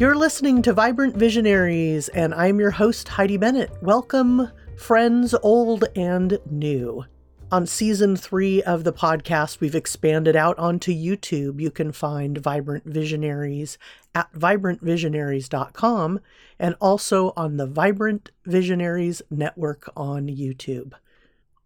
You're listening to Vibrant Visionaries, and I'm your host, Heidi Bennett. Welcome, friends old and new. On season three of the podcast, we've expanded out onto YouTube. You can find Vibrant Visionaries at vibrantvisionaries.com and also on the Vibrant Visionaries Network on YouTube.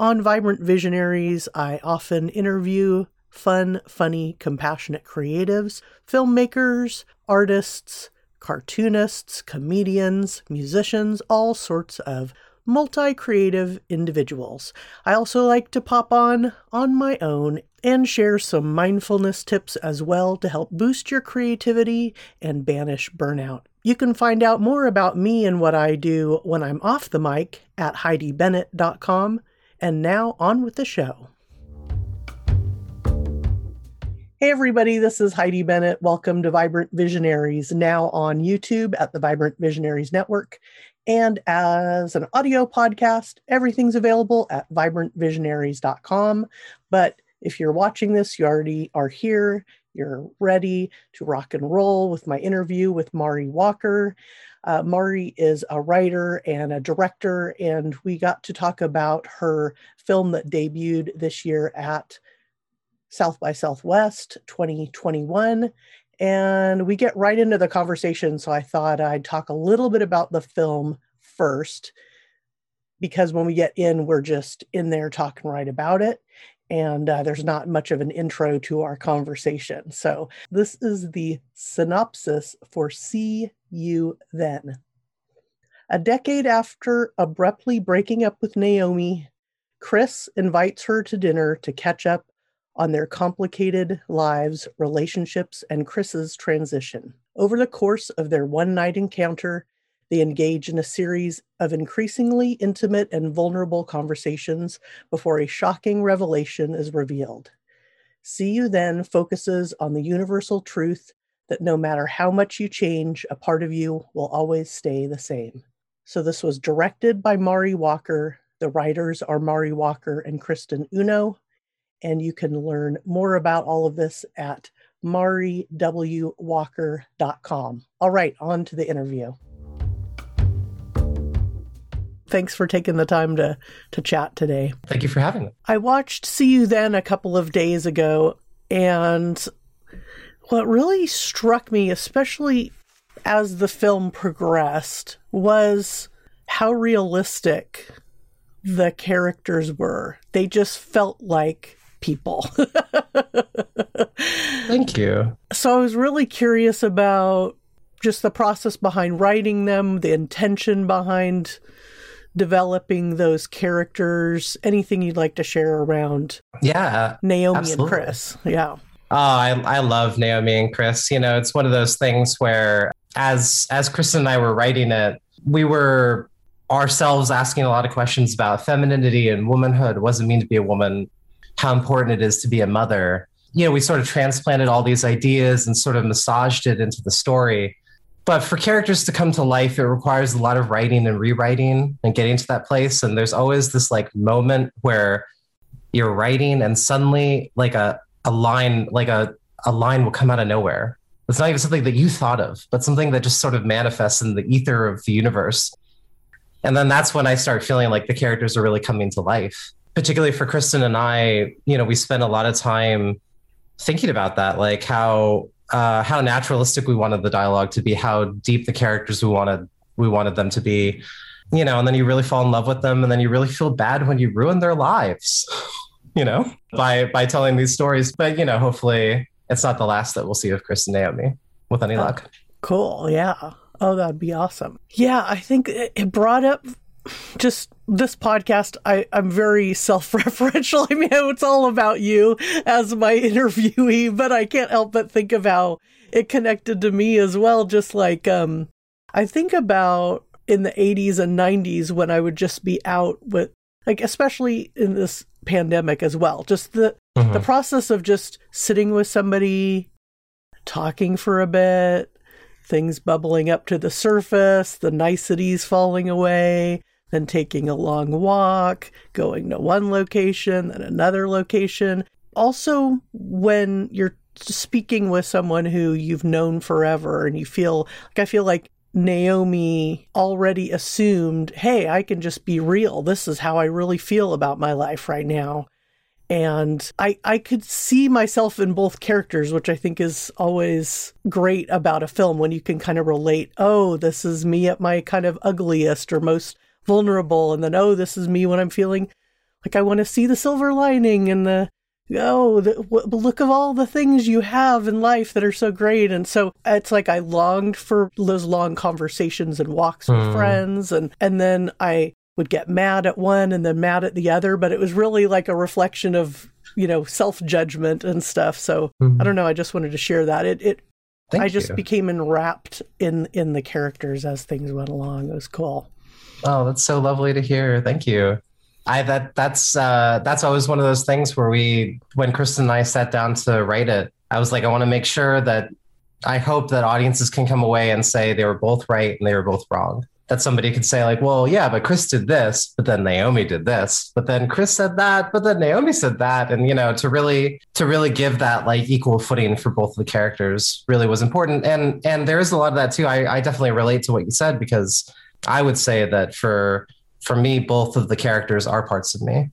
On Vibrant Visionaries, I often interview fun, funny, compassionate creatives, filmmakers, artists, cartoonists, comedians, musicians, all sorts of multi creative individuals. I also like to pop on on my own and share some mindfulness tips as well to help boost your creativity and banish burnout. You can find out more about me and what I do when I'm off the mic at HeidiBennett.com. And now on with the show. Hey, everybody, this is Heidi Bennett. Welcome to Vibrant Visionaries, now on YouTube at the Vibrant Visionaries Network. And as an audio podcast, everything's available at vibrantvisionaries.com. But if you're watching this, you already are here. You're ready to rock and roll with my interview with Mari Walker. Uh, Mari is a writer and a director, and we got to talk about her film that debuted this year at South by Southwest 2021. And we get right into the conversation. So I thought I'd talk a little bit about the film first, because when we get in, we're just in there talking right about it. And uh, there's not much of an intro to our conversation. So this is the synopsis for See You Then. A decade after abruptly breaking up with Naomi, Chris invites her to dinner to catch up on their complicated lives, relationships, and Chris's transition. Over the course of their one night encounter, they engage in a series of increasingly intimate and vulnerable conversations before a shocking revelation is revealed. See You Then focuses on the universal truth that no matter how much you change, a part of you will always stay the same. So, this was directed by Mari Walker. The writers are Mari Walker and Kristen Uno and you can learn more about all of this at mariwwalker.com. All right, on to the interview. Thanks for taking the time to to chat today. Thank you for having me. I watched See You Then a couple of days ago and what really struck me especially as the film progressed was how realistic the characters were. They just felt like people. Thank you. So I was really curious about just the process behind writing them, the intention behind developing those characters. Anything you'd like to share around? Yeah, Naomi absolutely. and Chris. Yeah. Oh, I I love Naomi and Chris. You know, it's one of those things where as as Chris and I were writing it, we were ourselves asking a lot of questions about femininity and womanhood. What does it mean to be a woman? How important it is to be a mother. You know, we sort of transplanted all these ideas and sort of massaged it into the story. But for characters to come to life, it requires a lot of writing and rewriting and getting to that place. And there's always this like moment where you're writing and suddenly like a, a line, like a, a line will come out of nowhere. It's not even something that you thought of, but something that just sort of manifests in the ether of the universe. And then that's when I start feeling like the characters are really coming to life particularly for Kristen and I, you know, we spent a lot of time thinking about that, like how uh, how naturalistic we wanted the dialogue to be, how deep the characters we wanted we wanted them to be, you know, and then you really fall in love with them, and then you really feel bad when you ruin their lives, you know, by by telling these stories. But you know, hopefully, it's not the last that we'll see of Chris and Naomi with any oh, luck. Cool, yeah. Oh, that'd be awesome. Yeah, I think it brought up just this podcast, I, I'm very self referential. I mean, it's all about you as my interviewee, but I can't help but think of how it connected to me as well. Just like, um, I think about in the 80s and 90s when I would just be out with, like, especially in this pandemic as well, just the, mm-hmm. the process of just sitting with somebody, talking for a bit, things bubbling up to the surface, the niceties falling away then taking a long walk, going to one location, then another location. Also, when you're speaking with someone who you've known forever and you feel like I feel like Naomi already assumed, hey, I can just be real. This is how I really feel about my life right now. And I, I could see myself in both characters, which I think is always great about a film when you can kind of relate, oh, this is me at my kind of ugliest or most vulnerable. And then, oh, this is me when I'm feeling like I want to see the silver lining and the oh, the, w- look of all the things you have in life that are so great. And so it's like I longed for those long conversations and walks with mm. friends. And, and then I would get mad at one and then mad at the other. But it was really like a reflection of, you know, self judgment and stuff. So mm. I don't know. I just wanted to share that. It, it, Thank I just you. became enwrapped in in the characters as things went along. It was cool. Oh, that's so lovely to hear. Thank you. I that that's uh, that's always one of those things where we when Kristen and I sat down to write it, I was like, I want to make sure that I hope that audiences can come away and say they were both right and they were both wrong. That somebody could say like, well, yeah, but Chris did this, but then Naomi did this, but then Chris said that, but then Naomi said that, and you know, to really to really give that like equal footing for both the characters really was important. And and there is a lot of that too. I, I definitely relate to what you said because I would say that for for me, both of the characters are parts of me.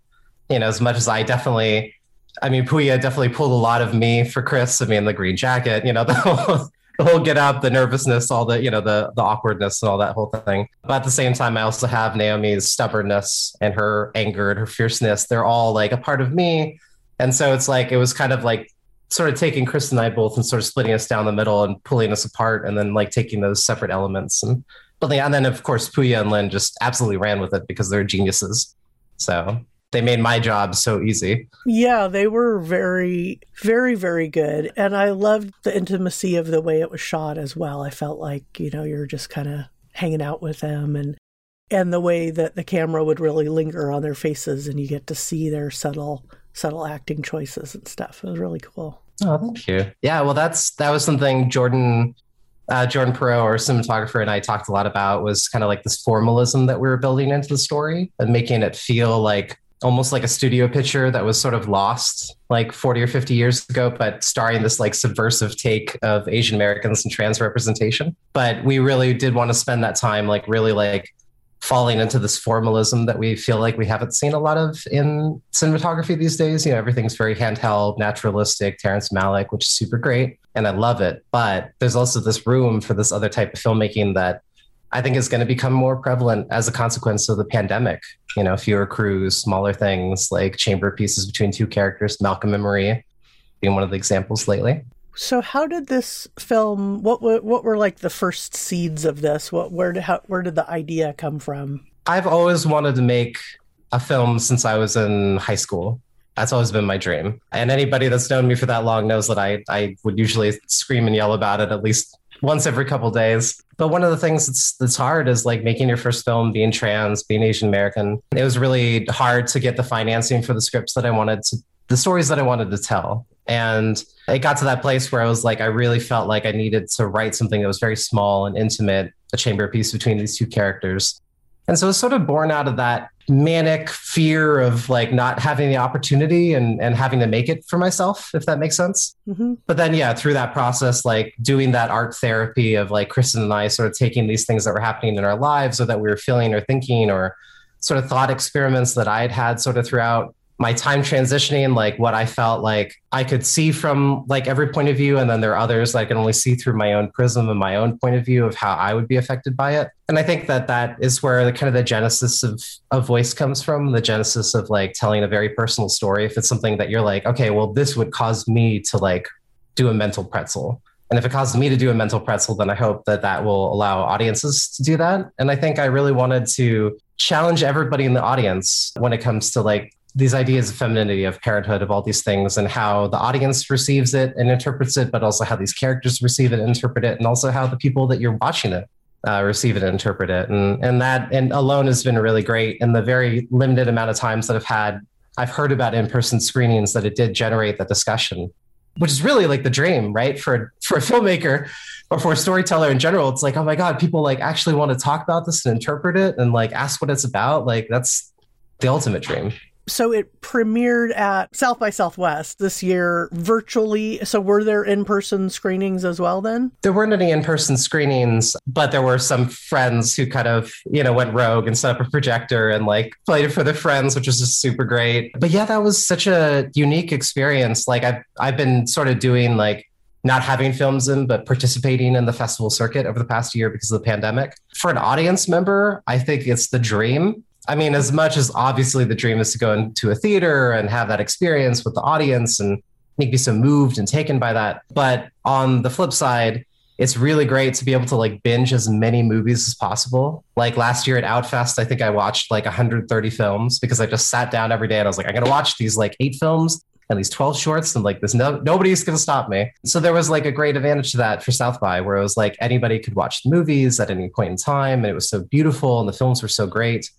You know, as much as I definitely, I mean, Pooya definitely pulled a lot of me for Chris. I mean, the green jacket, you know, the whole, the whole get up, the nervousness, all the, you know, the the awkwardness and all that whole thing. But at the same time, I also have Naomi's stubbornness and her anger and her fierceness. They're all like a part of me. And so it's like, it was kind of like sort of taking Chris and I both and sort of splitting us down the middle and pulling us apart and then like taking those separate elements and but yeah, and then of course Pooya and Lynn just absolutely ran with it because they're geniuses. So they made my job so easy. Yeah, they were very, very, very good. And I loved the intimacy of the way it was shot as well. I felt like, you know, you're just kind of hanging out with them and and the way that the camera would really linger on their faces and you get to see their subtle subtle acting choices and stuff. It was really cool. Oh, thank you. Yeah, well that's that was something Jordan uh, Jordan Perot, our cinematographer, and I talked a lot about was kind of like this formalism that we were building into the story and making it feel like almost like a studio picture that was sort of lost like 40 or 50 years ago, but starring this like subversive take of Asian Americans and trans representation. But we really did want to spend that time like really like falling into this formalism that we feel like we haven't seen a lot of in cinematography these days. You know, everything's very handheld, naturalistic, Terrence Malick, which is super great. And I love it. But there's also this room for this other type of filmmaking that I think is going to become more prevalent as a consequence of the pandemic. You know, fewer crews, smaller things like chamber pieces between two characters, Malcolm and Marie being one of the examples lately. So how did this film? What were, what were like the first seeds of this? What where did how, where did the idea come from? I've always wanted to make a film since I was in high school. That's always been my dream. And anybody that's known me for that long knows that I I would usually scream and yell about it at least once every couple days. But one of the things that's that's hard is like making your first film, being trans, being Asian American. It was really hard to get the financing for the scripts that I wanted to, the stories that I wanted to tell. And it got to that place where I was like, I really felt like I needed to write something that was very small and intimate, a chamber piece between these two characters. And so it's sort of born out of that manic fear of like not having the opportunity and, and having to make it for myself, if that makes sense. Mm-hmm. But then, yeah, through that process, like doing that art therapy of like Kristen and I sort of taking these things that were happening in our lives or that we were feeling or thinking or sort of thought experiments that I had had sort of throughout my time transitioning, like what I felt like I could see from like every point of view. And then there are others that I can only see through my own prism and my own point of view of how I would be affected by it. And I think that that is where the kind of the genesis of, of voice comes from, the genesis of like telling a very personal story. If it's something that you're like, okay, well, this would cause me to like do a mental pretzel. And if it causes me to do a mental pretzel, then I hope that that will allow audiences to do that. And I think I really wanted to challenge everybody in the audience when it comes to like these ideas of femininity, of parenthood, of all these things, and how the audience receives it and interprets it, but also how these characters receive it and interpret it, and also how the people that you're watching it uh, receive it and interpret it. And and that and alone has been really great. And the very limited amount of times that I've had, I've heard about in-person screenings that it did generate that discussion, which is really like the dream, right? For for a filmmaker or for a storyteller in general, it's like, oh my God, people like actually want to talk about this and interpret it and like ask what it's about. Like that's the ultimate dream So it premiered at South by Southwest this year virtually. So were there in person screenings as well then? There weren't any in person screenings, but there were some friends who kind of, you know, went rogue and set up a projector and like played it for their friends, which was just super great. But yeah, that was such a unique experience. Like I've I've been sort of doing like not having films in, but participating in the festival circuit over the past year because of the pandemic. For an audience member, I think it's the dream. I mean, as much as obviously the dream is to go into a theater and have that experience with the audience and make me so moved and taken by that. But on the flip side, it's really great to be able to like binge as many movies as possible. Like last year at Outfest, I think I watched like 130 films because I just sat down every day and I was like, I'm to watch these like eight films and these 12 shorts and like this no nobody's gonna stop me so there was like a great advantage to that for south by where it was like anybody could watch the movies at any point in time and it was so beautiful and the films were so great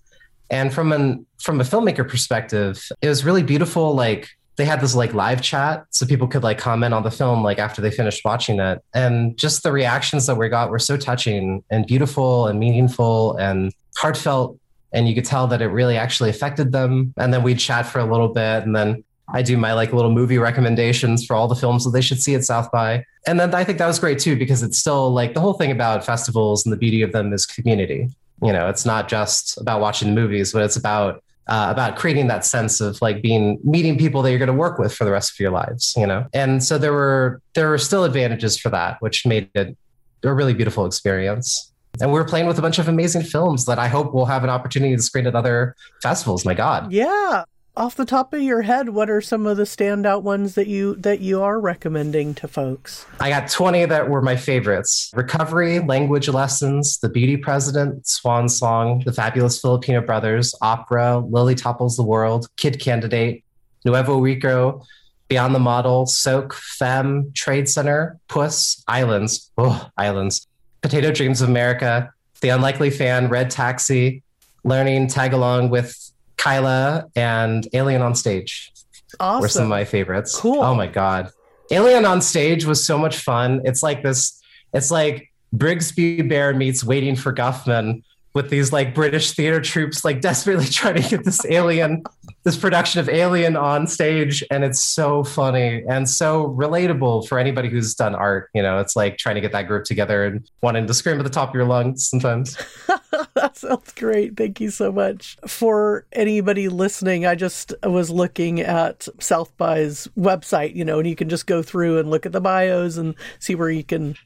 and from an from a filmmaker perspective it was really beautiful like they had this like live chat so people could like comment on the film like after they finished watching it and just the reactions that we got were so touching and beautiful and meaningful and heartfelt and you could tell that it really actually affected them and then we'd chat for a little bit and then I do my like little movie recommendations for all the films that they should see at South by. And then I think that was great too, because it's still like the whole thing about festivals and the beauty of them is community. You know, it's not just about watching the movies, but it's about uh, about creating that sense of like being meeting people that you're going to work with for the rest of your lives. You know, and so there were there were still advantages for that, which made it a really beautiful experience. And we were playing with a bunch of amazing films that I hope we'll have an opportunity to screen at other festivals. My God. Yeah off the top of your head, what are some of the standout ones that you that you are recommending to folks? I got 20 that were my favorites. Recovery, Language Lessons, The Beauty President, Swan Song, The Fabulous Filipino Brothers, Opera, Lily Topples the World, Kid Candidate, Nuevo Rico, Beyond the Model, Soak, Femme, Trade Center, Puss, Islands, oh, Islands, Potato Dreams of America, The Unlikely Fan, Red Taxi, Learning Tag Along with Kyla and Alien on Stage awesome. were some of my favorites. Cool. Oh my god, Alien on Stage was so much fun. It's like this. It's like Brigsby Bear meets Waiting for Guffman with these like British theater troops like desperately trying to get this alien, this production of Alien on stage. And it's so funny and so relatable for anybody who's done art. You know, it's like trying to get that group together and wanting to scream at the top of your lungs sometimes. that sounds great. Thank you so much. For anybody listening, I just was looking at South by's website, you know, and you can just go through and look at the bios and see where you can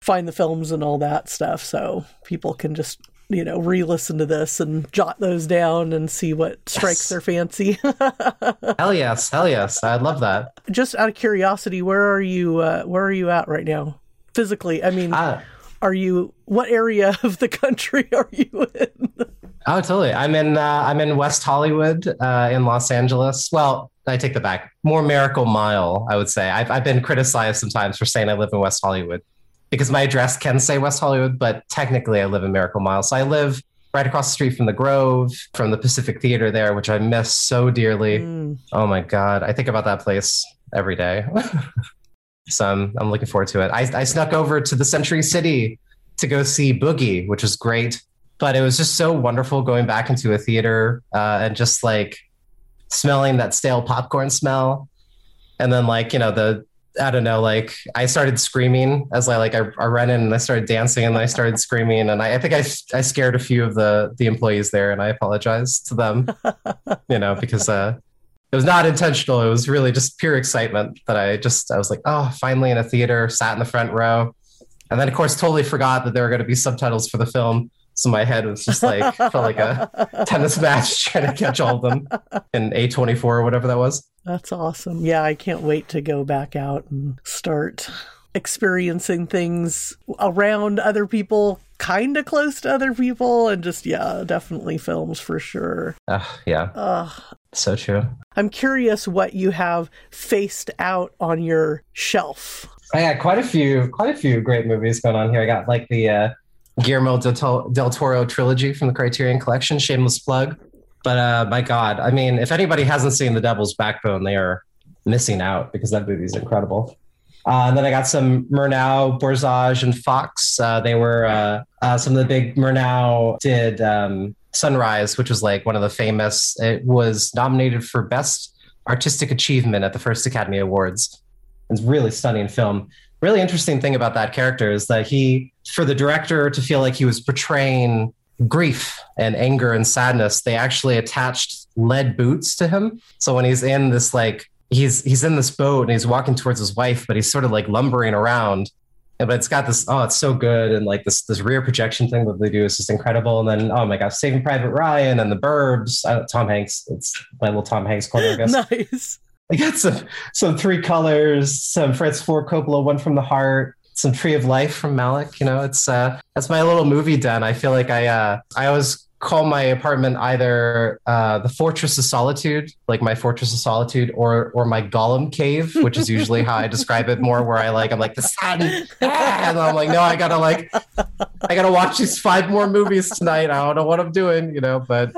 find the films and all that stuff. So people can just you know, re-listen to this and jot those down and see what strikes yes. their fancy. hell yes, hell yes, I'd love that. Just out of curiosity, where are you? Uh, where are you at right now, physically? I mean, uh, are you? What area of the country are you in? Oh, totally. I'm in. Uh, I'm in West Hollywood, uh, in Los Angeles. Well, I take the back. More Miracle Mile, I would say. I've, I've been criticized sometimes for saying I live in West Hollywood because my address can say West Hollywood, but technically I live in Miracle Mile. So I live right across the street from the Grove, from the Pacific Theater there, which I miss so dearly. Mm. Oh my God. I think about that place every day. so I'm, I'm looking forward to it. I, I snuck over to the Century City to go see Boogie, which was great. But it was just so wonderful going back into a theater uh, and just like smelling that stale popcorn smell. And then like, you know, the I don't know, like I started screaming as I like I, I ran in and I started dancing and I started screaming and I, I think I, I scared a few of the the employees there and I apologize to them, you know, because uh, it was not intentional. It was really just pure excitement that I just I was like, oh, finally in a theater, sat in the front row, and then of course totally forgot that there were going to be subtitles for the film. So my head was just like felt like a tennis match trying to catch all of them in A24 or whatever that was. That's awesome. Yeah, I can't wait to go back out and start experiencing things around other people, kind of close to other people, and just, yeah, definitely films for sure. Uh, yeah. Uh, so true. I'm curious what you have faced out on your shelf. I got quite a few, quite a few great movies going on here. I got like the uh, Guillermo del Toro trilogy from the Criterion Collection. Shameless plug. But uh, my God, I mean, if anybody hasn't seen The Devil's Backbone, they are missing out because that movie is incredible. Uh, and then I got some Murnau, Borzage, and Fox. Uh, they were uh, uh, some of the big Murnau did um, Sunrise, which was like one of the famous. It was nominated for best artistic achievement at the first Academy Awards. It's a really stunning film. Really interesting thing about that character is that he, for the director to feel like he was portraying grief and anger and sadness, they actually attached lead boots to him. So when he's in this like he's he's in this boat and he's walking towards his wife, but he's sort of like lumbering around. But it's got this oh, it's so good, and like this this rear projection thing that they do is just incredible. And then oh my gosh, Saving Private Ryan and The Burbs, uh, Tom Hanks. It's my little Tom Hanks corner, I guess. nice. I got some some three colors, some Francis Ford Coppola, one from the heart, some Tree of Life from Malick. You know, it's uh that's my little movie den. I feel like I uh I always call my apartment either uh, the Fortress of Solitude, like my Fortress of Solitude, or or my Gollum cave, which is usually how I describe it more. Where I like I'm like the sun, and I'm like, no, I gotta like, I gotta watch these five more movies tonight. I don't know what I'm doing, you know, but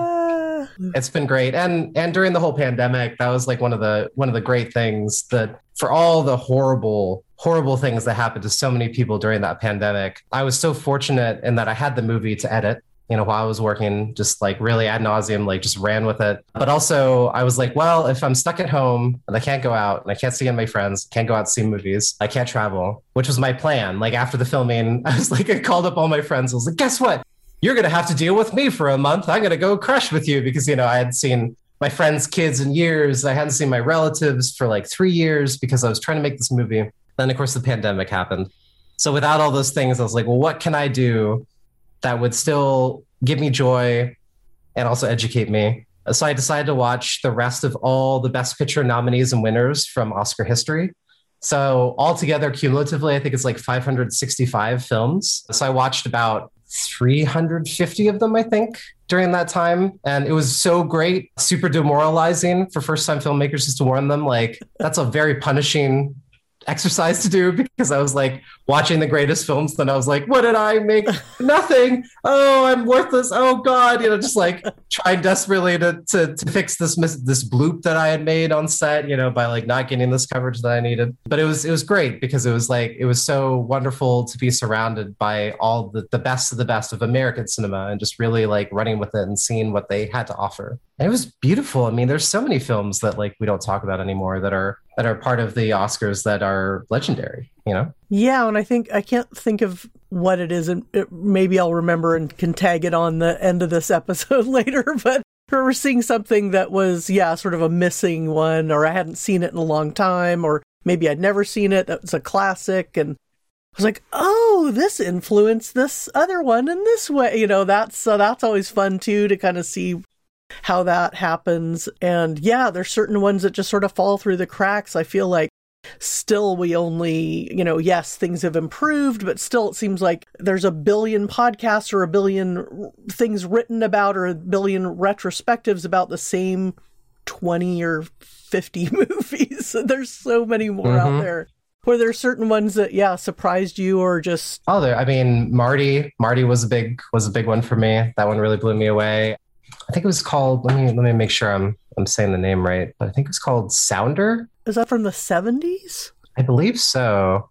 it's been great. And and during the whole pandemic, that was like one of the one of the great things that for all the horrible horrible things that happened to so many people during that pandemic. I was so fortunate in that I had the movie to edit you know, while I was working, just like really ad nauseum, like just ran with it. But also, I was like, well, if I'm stuck at home and I can't go out and I can't see my friends, can't go out and see movies, I can't travel, which was my plan. Like after the filming, I was like, I called up all my friends. I was like, guess what? You're going to have to deal with me for a month. I'm going to go crush with you because, you know, I had seen my friends' kids in years. I hadn't seen my relatives for like three years because I was trying to make this movie. Then, of course, the pandemic happened. So, without all those things, I was like, well, what can I do that would still give me joy and also educate me. So I decided to watch the rest of all the Best Picture nominees and winners from Oscar history. So altogether, cumulatively, I think it's like 565 films. So I watched about 350 of them, I think, during that time. And it was so great, super demoralizing for first time filmmakers just to warn them like, that's a very punishing exercise to do because I was like watching the greatest films. Then I was like, what did I make? Nothing. Oh, I'm worthless. Oh God, you know, just like trying desperately to, to, to fix this this bloop that I had made on set, you know, by like not getting this coverage that I needed. But it was it was great because it was like it was so wonderful to be surrounded by all the, the best of the best of American cinema and just really like running with it and seeing what they had to offer. And it was beautiful. I mean, there's so many films that like we don't talk about anymore that are that are part of the Oscars that are legendary, you know? Yeah, and I think I can't think of what it is, and it, maybe I'll remember and can tag it on the end of this episode later. But I remember seeing something that was, yeah, sort of a missing one, or I hadn't seen it in a long time, or maybe I'd never seen it. That was a classic, and I was like, oh, this influenced this other one in this way. You know, that's uh, that's always fun too to kind of see how that happens. And yeah, there's certain ones that just sort of fall through the cracks. I feel like still we only, you know, yes, things have improved, but still it seems like there's a billion podcasts or a billion things written about or a billion retrospectives about the same 20 or 50 movies. there's so many more mm-hmm. out there. Were there certain ones that yeah surprised you or just oh there I mean Marty Marty was a big was a big one for me that one really blew me away I think it was called. Let me let me make sure I'm I'm saying the name right. But I think it was called Sounder. Is that from the seventies? I believe so.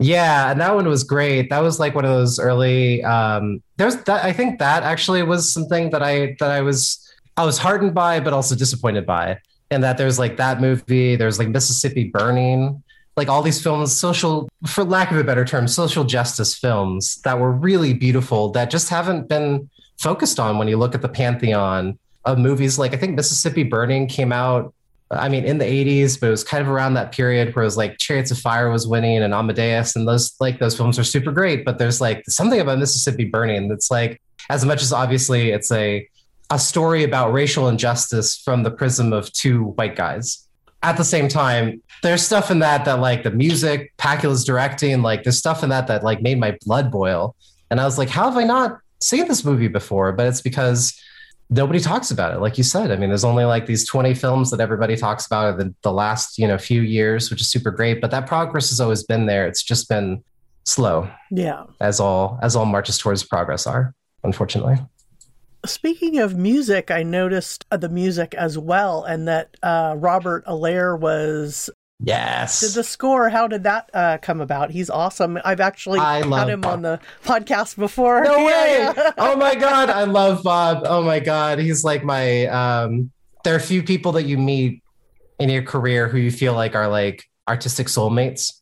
Yeah, and that one was great. That was like one of those early. Um, there's that. I think that actually was something that I that I was I was heartened by, but also disappointed by. And that there's like that movie. There's like Mississippi Burning. Like all these films, social, for lack of a better term, social justice films that were really beautiful that just haven't been focused on when you look at the pantheon of movies. Like I think Mississippi Burning came out, I mean, in the 80s, but it was kind of around that period where it was like Chariots of Fire was winning and Amadeus, and those like those films are super great. But there's like something about Mississippi Burning that's like, as much as obviously it's a a story about racial injustice from the prism of two white guys. At the same time, there's stuff in that that like the music, Pakula's directing, like there's stuff in that that like made my blood boil. And I was like, how have I not seen this movie before, but it's because nobody talks about it. Like you said, I mean, there's only like these 20 films that everybody talks about in the, the last, you know, few years, which is super great. But that progress has always been there. It's just been slow. Yeah. As all as all marches towards progress are, unfortunately. Speaking of music, I noticed uh, the music as well, and that uh, Robert Allaire was Yes. Did the score? How did that uh, come about? He's awesome. I've actually I had him Bob. on the podcast before. No Yeah, way. oh my god, I love Bob. Oh my god, he's like my um there are a few people that you meet in your career who you feel like are like artistic soulmates.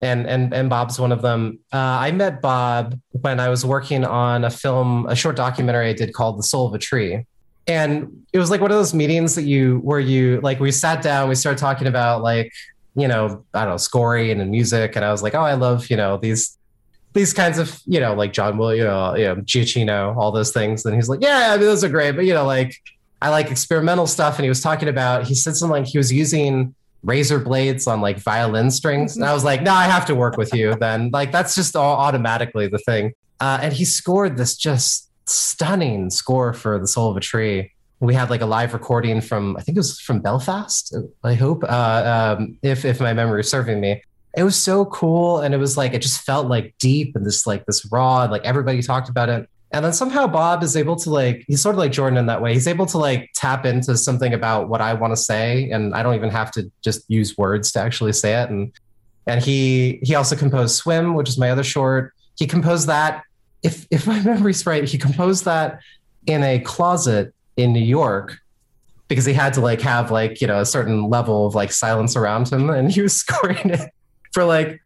And and and Bob's one of them. Uh, I met Bob when I was working on a film, a short documentary I did called The Soul of a Tree. And it was like one of those meetings that you where you like we sat down, we started talking about like, you know, I don't know, scoring and music. And I was like, oh, I love, you know, these these kinds of, you know, like John Will, you know, you know, Giacchino, all those things. And he's like, yeah, I mean, those are great, but you know, like I like experimental stuff. And he was talking about, he said something like he was using razor blades on like violin strings. And I was like, no, I have to work with you then. Like that's just all automatically the thing. Uh, and he scored this just stunning score for The Soul of a Tree. We had like a live recording from, I think it was from Belfast, I hope, uh, um, if, if my memory is serving me. It was so cool and it was like it just felt like deep and this like this raw and like everybody talked about it. And then somehow bob is able to like he's sort of like jordan in that way. He's able to like tap into something about what i want to say and i don't even have to just use words to actually say it. And and he he also composed swim which is my other short. He composed that if if my memory's right he composed that in a closet in new york because he had to like have like you know a certain level of like silence around him and he was scoring it for like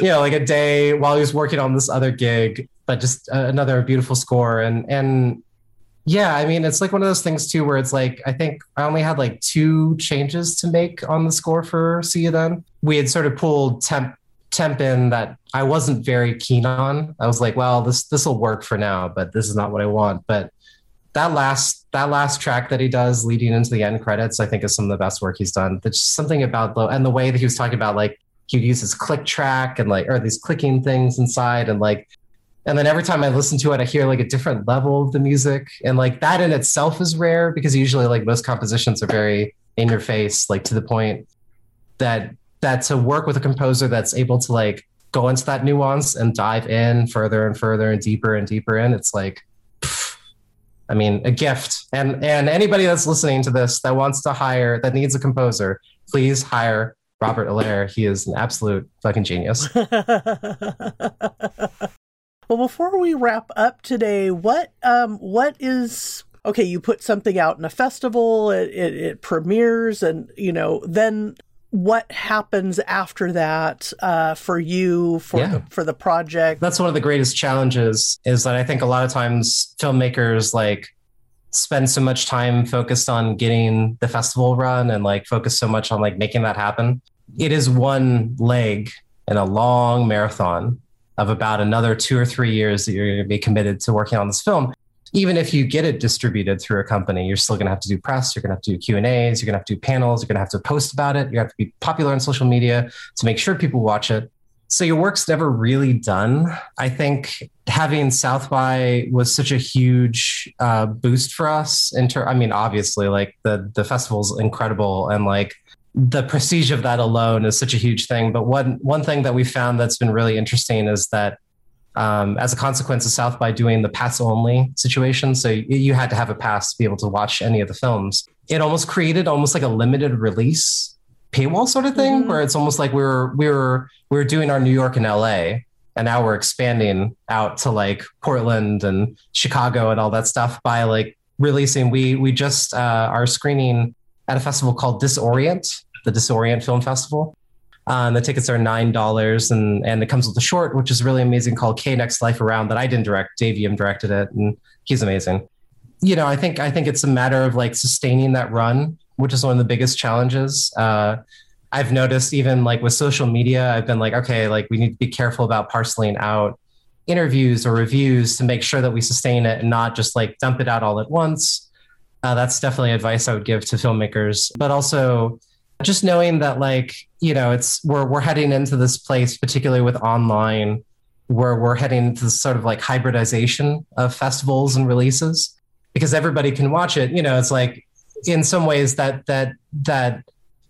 you know like a day while he was working on this other gig but just uh, another beautiful score. And and yeah i mean it's like one of those things too where it's like i think i only had like two changes to make on the score for see you then we had sort of pulled temp temp in that i wasn't very keen on. I was like well this this will work for now but this is not what i want. But that last that last track that he does leading into the end credits i think is some of the best work he's done. There's just something about the and the way that he was talking about like he'd use his click track and like or these clicking things inside and like and then every time I listen to it, I hear like a different level of the music. And like that in itself is rare because usually like most compositions are very in your face, like to the point that that to work with a composer that's able to like go into that nuance and dive in further and further and deeper and deeper in, it's like pff, I mean, a gift. And and anybody that's listening to this that wants to hire that needs a composer, please hire Robert Allaire. He is an absolute fucking genius. well, before we wrap up today, what um what is okay? You put something out in a festival, it, it, it premieres, and you know then what happens after that uh, for you for Yeah. the, for the project? That's one of the greatest challenges is that I think a lot of times filmmakers like spend so much time focused on getting the festival run and like focus so much on like making that happen. It is one leg in a long marathon of about another two or three years that you're going to be committed to working on this film. Even if you get it distributed through a company, you're still going to have to do press. You're going to have to do Q and A's. You're going to have to do panels. You're going to have to post about it. You have to be popular on social media to make sure people watch it. So your work's never really done. I think having South by was such a huge uh, boost for us. In ter- I mean, obviously, like the the festival's incredible, and like the prestige of that alone is such a huge thing. But one one thing that we found that's been really interesting is that um, as a consequence of South by doing the pass only situation, so you, you had to have a pass to be able to watch any of the films. It almost created almost like a limited release paywall sort of thing, Mhm. where it's almost like we were we were we were doing our New York and LA, and now we're expanding out to like Portland and Chicago and all that stuff by like releasing. We we just uh, are screening at a festival called Disorient, the Disorient Film Festival. Um, the tickets are nine dollars, and and it comes with a short, which is really amazing, called K Next Life Around that I didn't direct. Dave Yim directed it, and he's amazing. You know, I think I think it's a matter of like sustaining that run, which is one of the biggest challenges. Uh, I've noticed even like with social media, I've been like, okay, like we need to be careful about parceling out interviews or reviews to make sure that we sustain it and not just like dump it out all at once. Uh, that's definitely advice I would give to filmmakers, but also just knowing that like you know it's we're we're heading into this place, particularly with online, where we're heading into this sort of like hybridization of festivals and releases because everybody can watch it. You know, it's like in some ways that that that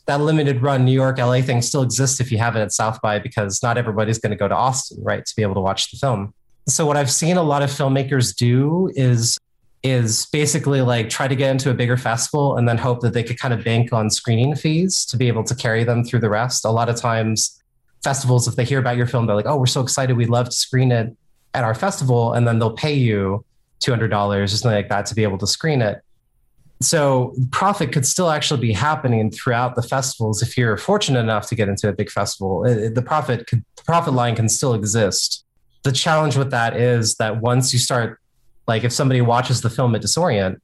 that limited run New York LA thing still exists if you have it at South by because not everybody's going to go to Austin, right, to be able to watch the film. So what I've seen a lot of filmmakers do is is basically like try to get into a bigger festival and then hope that they could kind of bank on screening fees to be able to carry them through the rest. A lot of times, festivals, if they hear about your film, they're like, oh, we're so excited. We'd love to screen it at our festival. And then they'll pay you $200 or something like that to be able to screen it. So profit could still actually be happening throughout the festivals if you're fortunate enough to get into a big festival. The profit could, the profit line can still exist. The challenge with that is that once you start like if somebody watches the film at Disorient,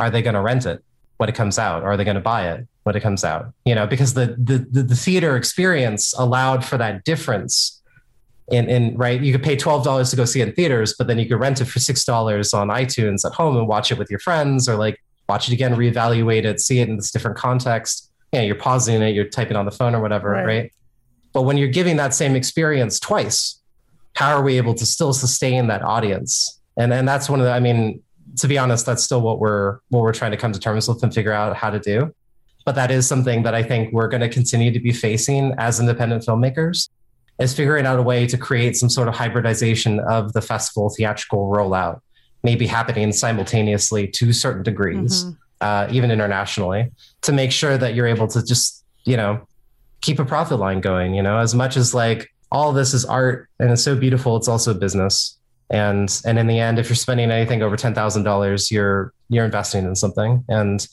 are they going to rent it when it comes out? Or are they going to buy it when it comes out? You know, because the, the the, the theater experience allowed for that difference. In, in right, you could pay twelve dollars to go see it in theaters, but then you could rent it for six dollars on iTunes at home and watch it with your friends, or like watch it again, reevaluate it, see it in this different context. You know, you're pausing it, you're typing on the phone or whatever, right. right? But when you're giving that same experience twice, how are we able to still sustain that audience? And and that's one of the i mean to be honest that's still what we're what we're trying to come to terms with and figure out how to do. But that is something that i think we're going to continue to be facing as independent filmmakers is figuring out a way to create some sort of hybridization of the festival theatrical rollout maybe happening simultaneously to certain degrees mm-hmm. uh, even internationally to make sure that you're able to just you know keep a profit line going you know? As much as like all this is art and it's so beautiful it's also business and and in the end if you're spending anything over $10000 you're you're investing in something and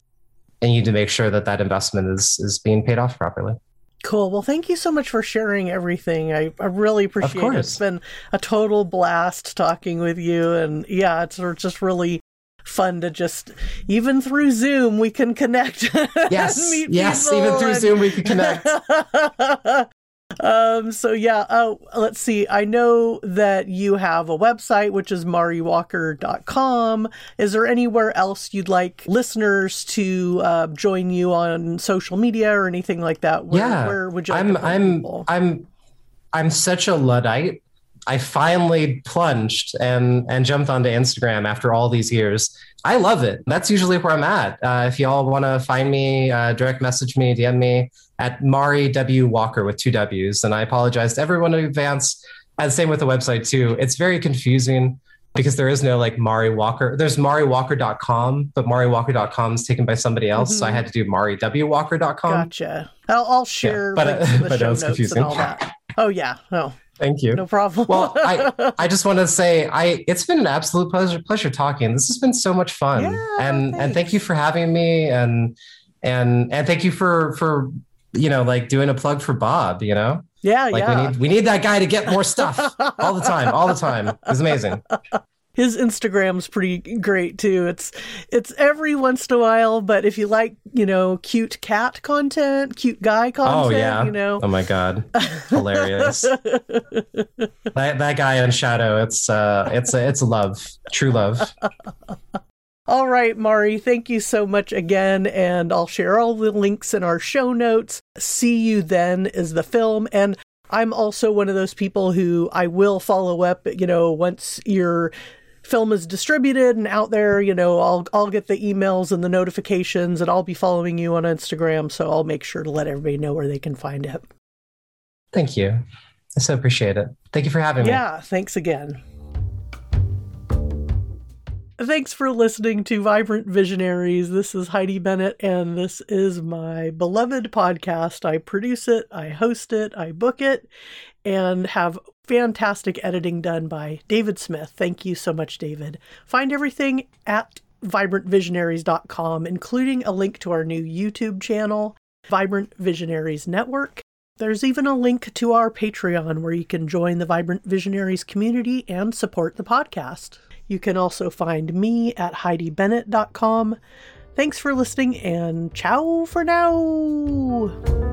and you need to make sure that that investment is is being paid off properly Cool. Well, thank you so much for sharing everything. I, I really appreciate it. It's been a total blast talking with you. And yeah, it's just really fun to just, even through Zoom, we can connect. Yes. yes. Even through and... Zoom, we can connect. Um, so yeah, oh, let's see. I know that you have a website, which is mariwalker.com. Is there anywhere else you'd like listeners to uh, join you on social media or anything like that? Where, yeah. Where would you? Like I'm, I'm. I'm, I'm such a luddite. I finally plunged and and jumped onto Instagram after all these years. I love it. That's usually where I'm at. Uh, if y'all want to find me, uh, direct message me, DM me at Mari W Walker with two W's. And I apologize to everyone in advance. And same with the website too. It's very confusing because there is no like Mari Walker. There's mariwalker.com, but mariwalker.com is taken by somebody else. Mm-hmm. So I mm-hmm. had to do mariwwalker.com. Gotcha. I'll, I'll share. Yeah, but, uh, but that was confusing. Oh yeah. Oh, Thank you. No problem. well, I, I just want to say I it's been an absolute pleasure pleasure talking. This has been so much fun. Yeah, and thanks. and thank you for having me and and and thank you for for you know, like doing a plug for Bob, you know? Yeah, like yeah. we need we need that guy to get more stuff all the time, all the time. It's amazing. His Instagram's pretty great too. It's it's every once in a while, but if you like, you know, cute cat content, cute guy content, oh, yeah. you know. Oh my god. Hilarious. that that guy on Shadow, it's uh it's a, it's love. True love. All right, Mari, thank you so much again. And I'll share all the links in our show notes. See You Then is the film. And I'm also one of those people who I will follow up, you know, once your film is distributed and out there, you know, I'll I'll get the emails and the notifications and I'll be following you on Instagram, so I'll make sure to let everybody know where they can find it. Thank you. I so appreciate it. Thank you for having me. Yeah, thanks again. Thanks for listening to Vibrant Visionaries. This is Heidi Bennett, and this is my beloved podcast. I produce it, I host it, I book it, and have fantastic editing done by David Smith. Thank you so much, David. Find everything at vibrantvisionaries.com, including a link to our new YouTube channel, Vibrant Visionaries Network. There's even a link to our Patreon where you can join the Vibrant Visionaries community and support the podcast. You can also find me at HeidiBennett.com. Thanks for listening and ciao for now.